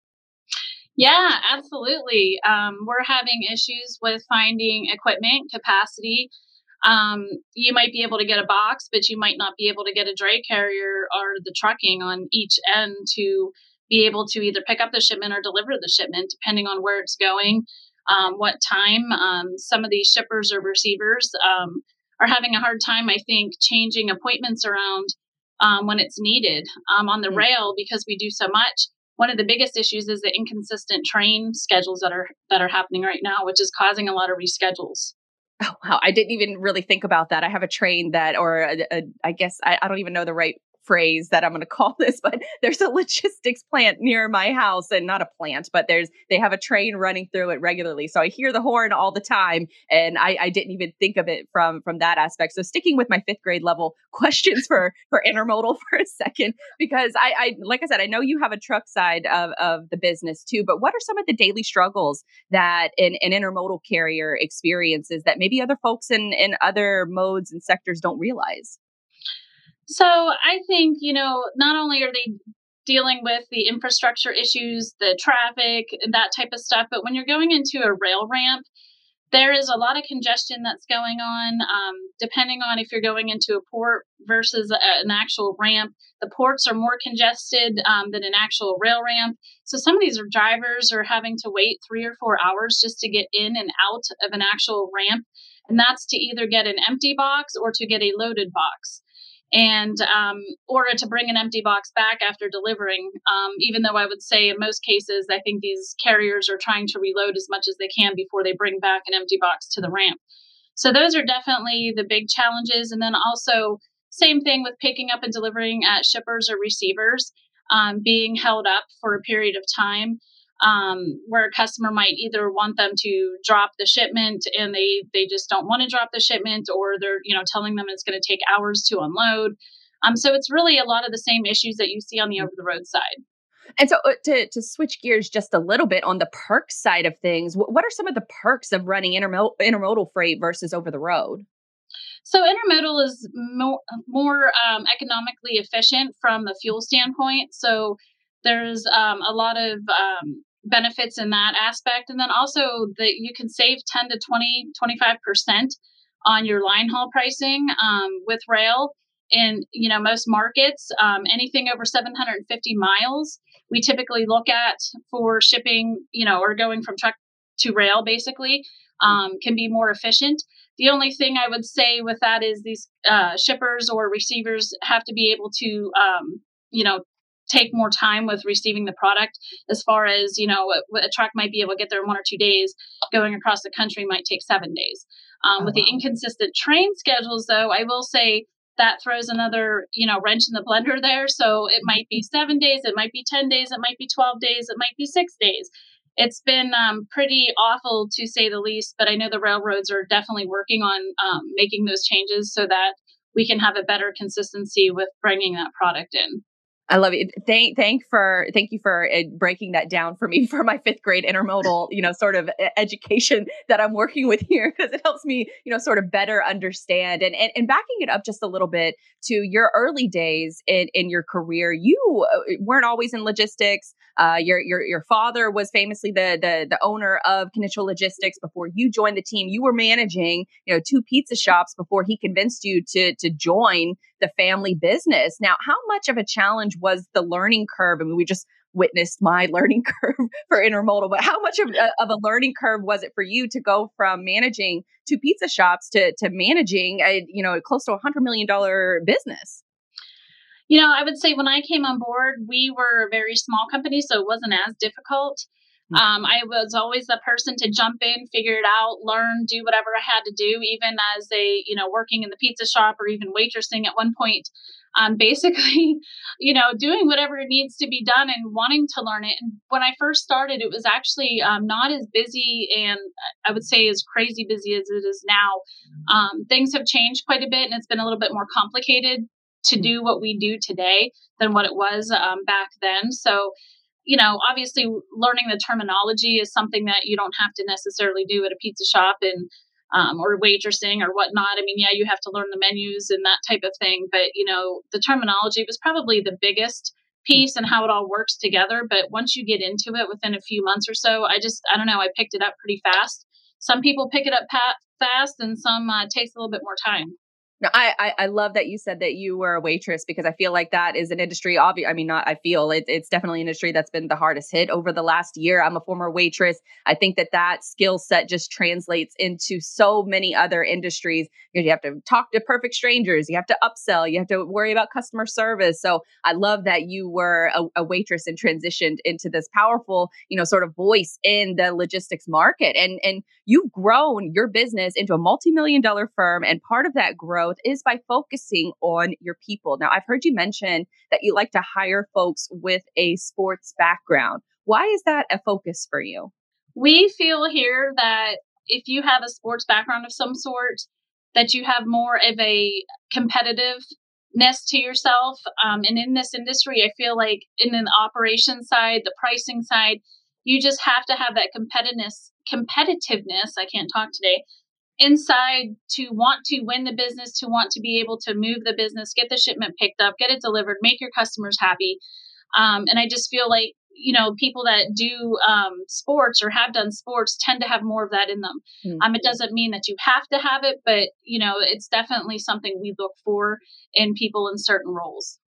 Yeah absolutely. Um, we're having issues with finding equipment capacity. Um, you might be able to get a box but you might not be able to get a dray carrier or the trucking on each end to be able to either pick up the shipment or deliver the shipment, depending on where it's going, um, what time. Um, some of these shippers or receivers um, are having a hard time, I think, changing appointments around um, when it's needed um, on the mm-hmm. rail because we do so much. One of the biggest issues is the inconsistent train schedules that are that are happening right now, which is causing a lot of reschedules. Oh wow! I didn't even really think about that. I have a train that, or a, a, I guess I, I don't even know the right phrase that I'm going to call this, but there's a logistics plant near my house and not a plant, but there's, they have a train running through it regularly. So I hear the horn all the time and I, I didn't even think of it from, from that aspect. So sticking with my fifth grade level questions for, for intermodal for a second, because I, I, like I said, I know you have a truck side of, of the business too, but what are some of the daily struggles that an, an intermodal carrier experiences that maybe other folks in, in other modes and sectors don't realize? So I think, you know, not only are they dealing with the infrastructure issues, the traffic, that type of stuff, but when you're going into a rail ramp, there is a lot of congestion that's going on. Um, depending on if you're going into a port versus a, an actual ramp, the ports are more congested um, than an actual rail ramp. So some of these drivers are having to wait three or four hours just to get in and out of an actual ramp. And that's to either get an empty box or to get a loaded box and um, or to bring an empty box back after delivering. Um, even though I would say in most cases, I think these carriers are trying to reload as much as they can before they bring back an empty box to the ramp. So those are definitely the big challenges. And then also, same thing with picking up and delivering at shippers or receivers, um, being held up for a period of time um, where a customer might either want them to drop the shipment and they they just don't want to drop the shipment or they're you know telling them it's going to take hours to unload. Um, so it's really a lot of the same issues that you see on the over the road side and so uh, to, to switch gears just a little bit on the perk side of things what are some of the perks of running intermodal, intermodal freight versus over the road? So intermodal is more, more um, economically efficient from the fuel standpoint. So there's um, a lot of um, benefits in that aspect. And then also that you can save 10 to 20, 25% on your line haul pricing um, with rail in you know most markets um, anything over 750 miles we typically look at for shipping you know or going from truck to rail basically um, can be more efficient the only thing i would say with that is these uh, shippers or receivers have to be able to um, you know take more time with receiving the product as far as you know a, a, truck might be able to get there in one or two days. Going across the country might take seven days. Um, oh, with wow. the inconsistent train schedules though i will say that throws another you know wrench in the blender there. So it might be seven days it might be 10 days it might be 12 days it might be six days. It's been um, pretty awful to say the least but i know the railroads are definitely working on um, making those changes so that we can have a better consistency with bringing that product in I love it. Thank, thank for, thank you for uh, breaking that down for me for my fifth grade intermodal, you know, sort of education that I'm working with here because it helps me, you know, sort of better understand and, and and backing it up just a little bit to your early days in in your career. You uh, weren't always in logistics. Uh, your your your father was famously the the the owner of Knichel Logistics before you joined the team. You were managing, you know, two pizza shops before he convinced you to to join the family business. Now, how much of a challenge was the learning curve? I mean, we just witnessed my learning curve for intermodal, but how much of, uh, of a learning curve was it for you to go from managing two pizza shops to, to managing a, you know, close to a hundred million dollar business? You know, I would say when I came on board, we were a very small company, so it wasn't as difficult. Mm. Um, I was always the person to jump in, figure it out, learn, do whatever I had to do, even as a, you know, working in the pizza shop or even waitressing at one point. Um, basically, you know, doing whatever needs to be done and wanting to learn it. And when I first started, it was actually um, not as busy and I would say as crazy busy as it is now. Um, things have changed quite a bit and it's been a little bit more complicated to do what we do today than what it was um, back then. So, you know, obviously learning the terminology is something that you don't have to necessarily do at a pizza shop and um, or waitressing or whatnot. I mean, yeah, you have to learn the menus and that type of thing, but you know, the terminology was probably the biggest piece and how it all works together. But once you get into it within a few months or so, I just, I don't know, I picked it up pretty fast. Some people pick it up fast and some uh, takes a little bit more time. No, I, I, I love that you said that you were a waitress because I feel like that is an industry. Obvious, I mean, not I feel it, it's definitely an industry that's been the hardest hit over the last year. I'm a former waitress. I think that that skill set just translates into so many other industries because you have to talk to perfect strangers, you have to upsell, you have to worry about customer service. So I love that you were a, a waitress and transitioned into this powerful, you know, sort of voice in the logistics market, and and you've grown your business into a multi-million dollar firm, and part of that growth growth is by focusing on your people. Now, I've heard you mention that you like to hire folks with a sports background. Why is that a focus for you? We feel here that if you have a sports background of some sort, that you have more of a competitiveness to yourself. Um, and in this industry, I feel like in the operation side, the pricing side, you just have to have that competitiveness. Competitiveness. I can't talk today inside to want to win the business, to want to be able to move the business, get the shipment picked up, get it delivered, make your customers happy. Um, and I just feel like, you know, people that do um, sports or have done sports tend to have more of that in them. Mm-hmm. Um, it doesn't mean that you have to have it, but, you know, it's definitely something we look for in people in certain roles.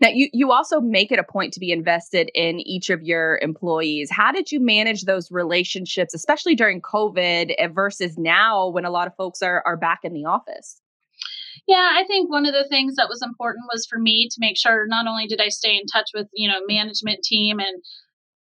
Now, you, you also make it a point to be invested in each of your employees. How did you manage those relationships, especially during COVID eh, versus now when a lot of folks are, are back in the office? Yeah, I think one of the things that was important was for me to make sure not only did I stay in touch with, you know, management team and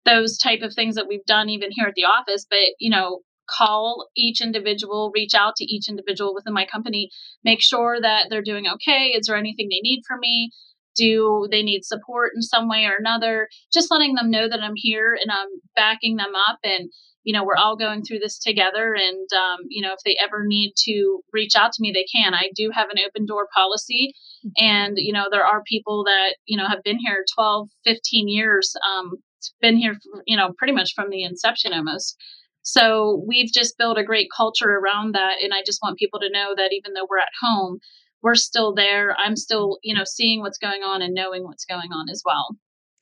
those type of things that we've done even here at the office, but, you know, call each individual, reach out to each individual within my company, make sure that they're doing okay. Is there anything they need from me? Do they need support in some way or another? Just letting them know that i'm here and i'm backing them up and you know we're all going through this together and um, you know if they ever need to reach out to me they can. I do have an open door policy and you know there are people that you know have been here 12 15 years um, been here for, you know pretty much from the inception almost. So we've just built a great culture around that and i just want people to know that even though we're at home we're still there. I'm still, you know, seeing what's going on and knowing what's going on as well.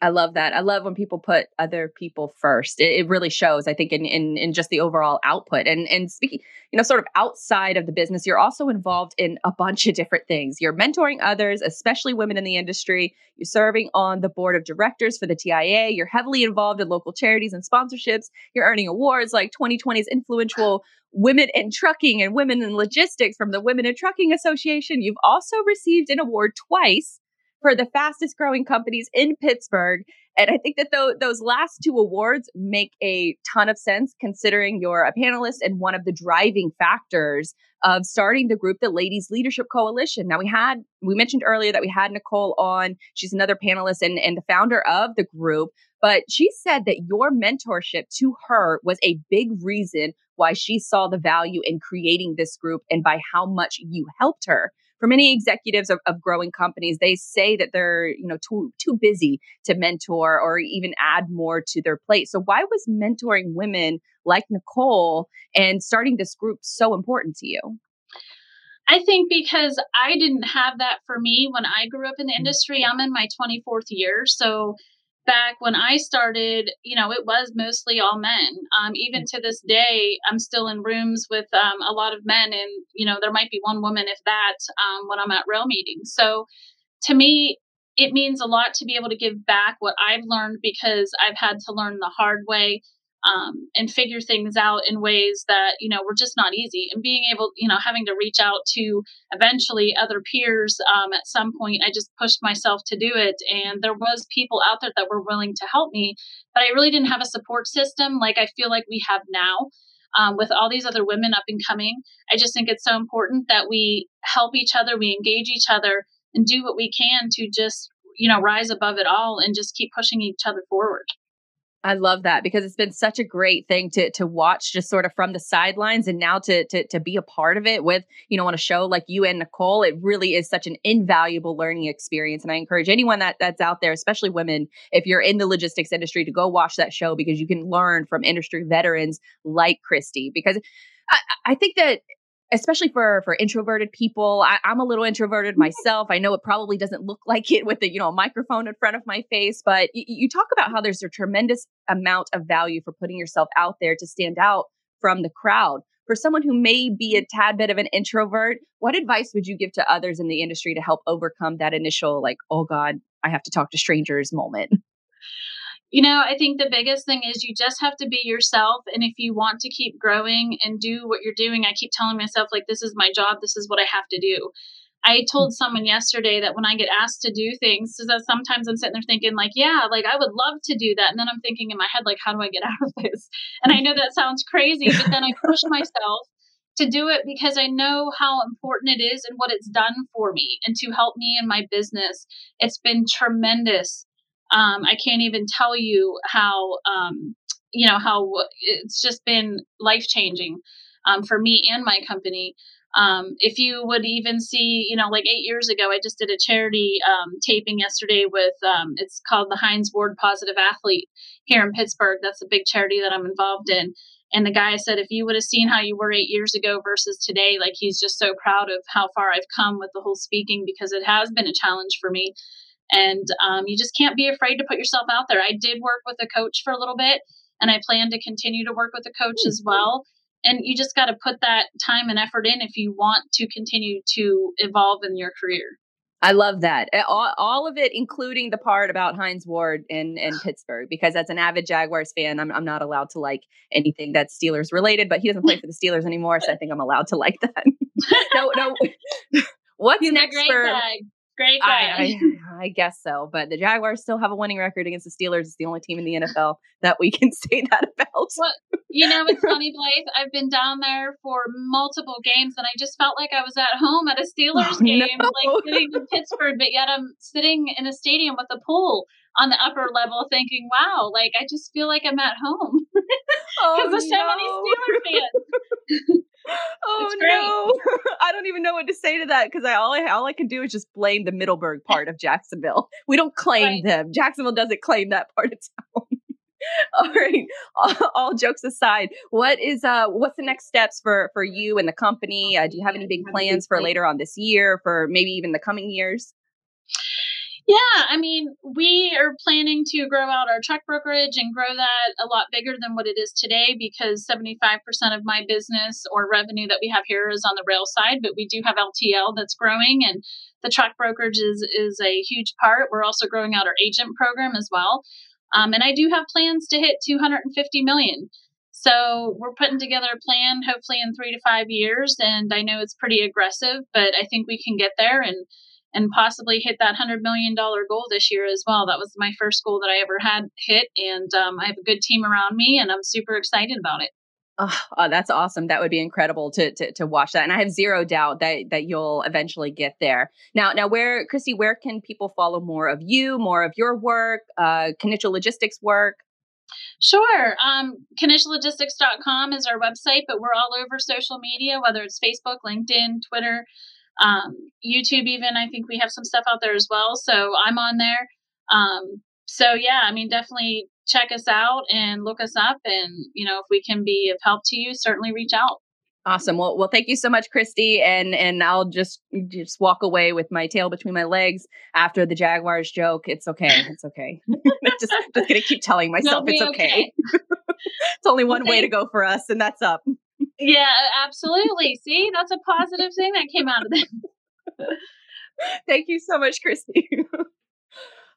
I love that. I love when people put other people first. It, it, really shows, I think, in, in in just the overall output. And and speaking, you know, sort of outside of the business, you're also involved in a bunch of different things. You're mentoring others, especially women in the industry. You're serving on the board of directors for the TIA. You're heavily involved in local charities and sponsorships. You're earning awards like 2020's influential women in trucking and women in logistics from the Women in Trucking Association. You've also received an award twice for the fastest growing companies in Pittsburgh. And I think that th- those last two awards make a ton of sense considering you're a panelist and one of the driving factors of starting the group, the Ladies Leadership Coalition. Now, we had, we mentioned earlier that we had Nicole on. She's another panelist and, and the founder of the group. But she said that your mentorship to her was a big reason why she saw the value in creating this group and by how much you helped her. For many executives of, of growing companies, they say that they're, you know, too too busy to mentor or even add more to their plate. So why was mentoring women like Nicole and starting this group so important to you? I think because I didn't have that for me when I grew up in the mm. industry. I'm in my 24th year. So back when I started, you know, it was mostly all men. Um, even to this day, I'm still in rooms with um, a lot of men, and you know, there might be one woman, if that, um, when I'm at rail meetings. So, to me, it means a lot to be able to give back what I've learned because I've had to learn the hard way um, and figure things out in ways that you know were just not easy. And being able you know having to reach out to eventually other peers um, at some point i just pushed myself to do it. And there was people out there that were willing to help me but i really didn't have a support system like i feel like we have now um, with all these other women up and coming. I just think it's so important that we help each other we engage each other and do what we can to just you know rise above it all and just keep pushing each other forward I love that because it's been such a great thing to to watch just sort of from the sidelines and now to to to be a part of it with, you know, on a show like you and Nicole. It really is such an invaluable learning experience. And I encourage anyone that that's out there, especially women, if you're in the logistics industry, to go watch that show because you can learn from industry veterans like Kristy. Because I, I think that especially for for introverted people I, am a little introverted mm-hmm. myself. I know it probably doesn't look like it with the you know microphone in front of my face but y- you talk about how there's a tremendous amount of value for putting yourself out there to stand out from the crowd. For someone who may be a tad bit of an introvert what advice would you give to others in the industry to help overcome that initial like oh god i have to talk to strangers moment you know, I think the biggest thing is you just have to be yourself. And if you want to keep growing and do what you're doing, I keep telling myself, like, this is my job, this is what I have to do. I told someone yesterday that when I get asked to do things, so that sometimes I'm sitting there thinking, like, yeah, like I would love to do that. And then I'm thinking in my head, like, how do I get out of this? And I know that sounds crazy, but then I push myself to do it because I know how important it is and what it's done for me and to help me in my business. It's been tremendous um, I can't even tell you how, um, you know, how it's just been life changing um, for me and my company. Um, if you would even see, you know, like eight years ago, I just did a charity um, taping yesterday with, um, it's called the Hines Ward Positive Athlete here in Pittsburgh. That's a big charity that I'm involved in. And the guy said, if you would have seen how you were eight years ago versus today, like he's just so proud of how far I've come with the whole speaking because it has been a challenge for me. And um, you just can't be afraid to put yourself out there. I did work with a coach for a little bit, and I plan to continue to work with a coach as well. And you just got to put that time and effort in if you want to continue to evolve in your career. I love that. All, all of it, including the part about Hines Ward in, in Pittsburgh, because as an avid Jaguars fan, I'm, I'm not allowed to like anything that's Steelers related, but he doesn't play for the Steelers anymore. So I think I'm allowed to like that. no, no. What's He's next for, Great guy. I, I, I, guess so. But the Jaguars still have a winning record against the Steelers. It's the only team in the NFL that we can say that about. Well, you know, it's funny, Blythe. I've been down there for multiple games, and I just felt like I was at home at a Steelers oh, game, no. like sitting in Pittsburgh, but yet I'm sitting in a stadium with a pool on the upper level thinking, wow, like I just feel like I'm at home. Because oh, so many Steelers fans. oh no. I don't even know what to say to that because i all I all I can do is just blame the middleburg part of jacksonville. We don't claim right. them. Jacksonville doesn't claim that part of town. All right. All, all, jokes aside what is uh what's the next steps for for you and the company? Uh, do you have any big plans for later on this year for maybe even the coming years yeah, I mean, we are planning to grow out our truck brokerage and grow that a lot bigger than what it is today because 75% of my business or revenue that we have here is on the rail side, but we do have LTL that's growing and the truck brokerage is, is a huge part. We're also growing out our agent program as well. Um, and I do have plans to hit 250 million. So we're putting together a plan, hopefully in three to five years. And I know it's pretty aggressive, but I think we can get there. And and possibly hit that $100 million goal this year as well. That was my first goal that I ever had hit. And um, I have a good team around me, and I'm super excited about it. Oh, oh, that's awesome. That would be incredible to, to to watch that. And I have zero doubt that that you'll eventually get there. Now, now where Kristy, where can people follow more of you, more of your work, uh Knichel Logistics work? Sure. Um, KnichelLogistics.com is our website, but we're all over social media, whether it's Facebook, LinkedIn, Twitter, um, YouTube even i think we have some stuff out there as well so i'm on there. Um, so yeah i mean definitely check us out and look us up and you know if we can be of help to you certainly reach out. Awesome. Well well thank you so much Kristy and and i'll just just walk away with my tail between my legs after the jaguars joke. It's okay. It's okay. Just just gonna keep telling myself it's okay, okay. it's only one way to go for us and that's up yeah, absolutely. See, that's a positive thing that came out of this. Thank you so much, Kristy.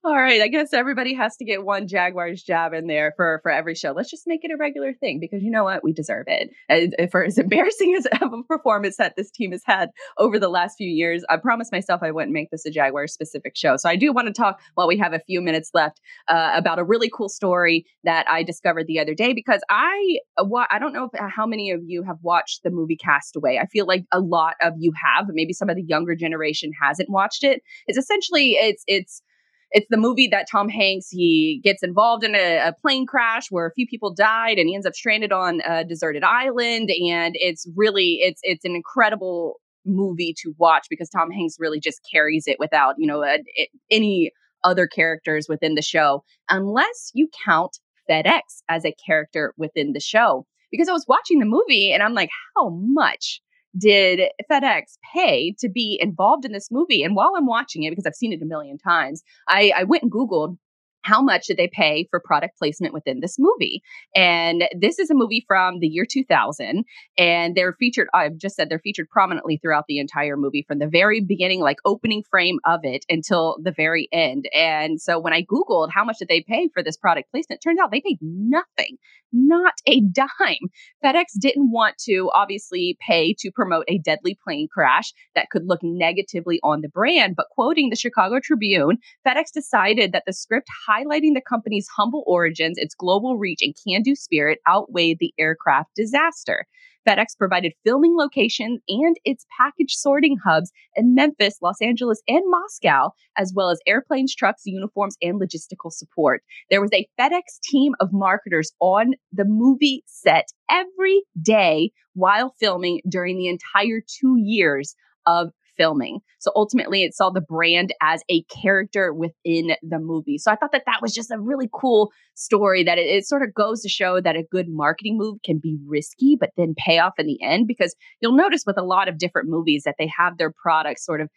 All right, I guess everybody has to get one Jaguars jab in there for for every show. Let's just make it a regular thing because you know what, we deserve it. And for as embarrassing as of a performance that this team has had over the last few years, I promised myself I wouldn't make this a Jaguars specific show. So I do want to talk while we have a few minutes left uh, about a really cool story that I discovered the other day because I uh, I don't know if, how many of you have watched the movie Castaway. I feel like a lot of you have, maybe some of the younger generation hasn't watched it. It's essentially it's it's it's the movie that Tom Hanks he gets involved in a, a, plane crash where a few people died and he ends up stranded on a deserted island. And it's really it's it's an incredible movie to watch because Tom Hanks really just carries it without you know a, a, any other characters within the show unless you count FedEx as a character within the show. Because I was watching the movie and I'm like how much did FedEx pay to be involved in this movie? And while I'm watching it, because I've seen it a million times, I, I went and Googled how much did they pay for product placement within this movie? And this is a movie from the year 2000. And they're featured, I've just said they're featured prominently throughout the entire movie from the very beginning, like opening frame of it until the very end. And so when I Googled how much did they pay for this product placement, turns out they paid nothing not a dime. FedEx didn't want to obviously pay to promote a deadly plane crash that could look negatively on the brand, but quoting the Chicago Tribune, FedEx decided that the script highlighting the company's humble origins, its global reach, and can do spirit outweighed the aircraft disaster. FedEx provided filming locations and its package sorting hubs in Memphis, Los Angeles, and Moscow, as well as airplanes, trucks, uniforms, and logistical support. There was a FedEx team of marketers on the movie set every day while filming during the entire two years of filming. So ultimately, it saw the brand as a character within the movie. So I thought that that was just a really cool story that it, it, sort of goes to show that a good marketing move can be risky, but then pay off in the end. Because you'll notice with a lot of different movies that they have their products sort of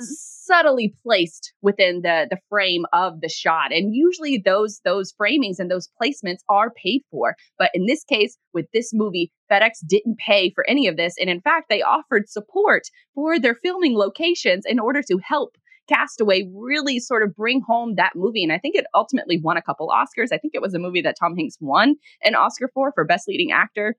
subtly placed within the the frame of the shot and usually those those framings and those placements are paid for but in this case with this movie FedEx didn't pay for any of this and in fact they offered support for their filming locations in order to help Castaway really sort of bring home that movie. And I think it ultimately won a couple Oscars. I think it was a movie that Tom Hanks won an Oscar for, for Best Leading Actor.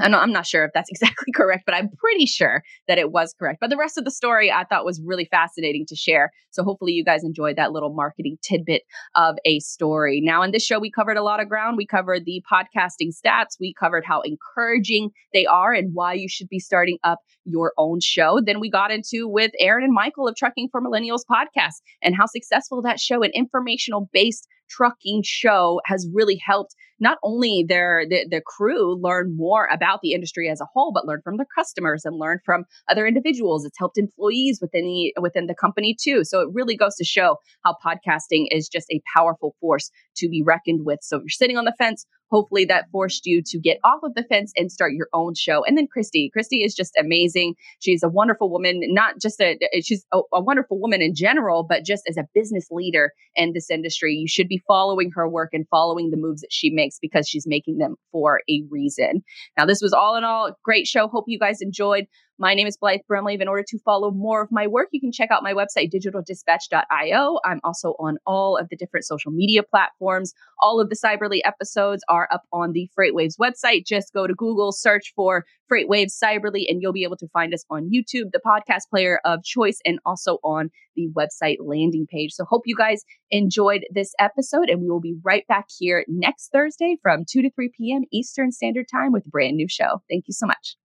Uh, I'm not, I'm not sure if that's exactly correct, but I'm pretty sure that it was correct. But the rest of the story I thought was really fascinating to share. So hopefully you guys enjoyed that little marketing tidbit of a story. Now, in this show, we covered a lot of ground. We covered the podcasting stats, we covered how encouraging they are and why you should be starting up your own show. Then we got into with Aaron and Michael of Trucking for Millennials podcast and how successful that show and informational based trucking show has really helped not only their the, the crew learn more about the industry as a whole, but learn from their customers and learn from other individuals. It's helped employees within the within the company too. So it really goes to show how podcasting is just a powerful force to be reckoned with. So if you're sitting on the fence, hopefully that forced you to get off of the fence and start your own show. And then Kristy, Kristy is just amazing. She's a wonderful woman, not just a she's a, a wonderful woman in general, but just as a business leader in this industry. You should be following her work and following the moves that she makes because she's making them for a reason. Now, this was all in all great show. Hope you guys enjoyed. My name is Blythe Brumleve. In order to follow more of my work, you can check out my website, digitaldispatch.io. I'm also on all of the different social media platforms. All of the Cyberly episodes are up on the FreightWaves website. Just go to Google, search for FreightWaves Cyberly, and you'll be able to find us on YouTube, the podcast player of choice, and also on the website landing page. So, hope you guys enjoyed this episode, and we will be right back here next Thursday from 2 to 3 p.m. Eastern Standard Time with a brand new show. Thank you so much.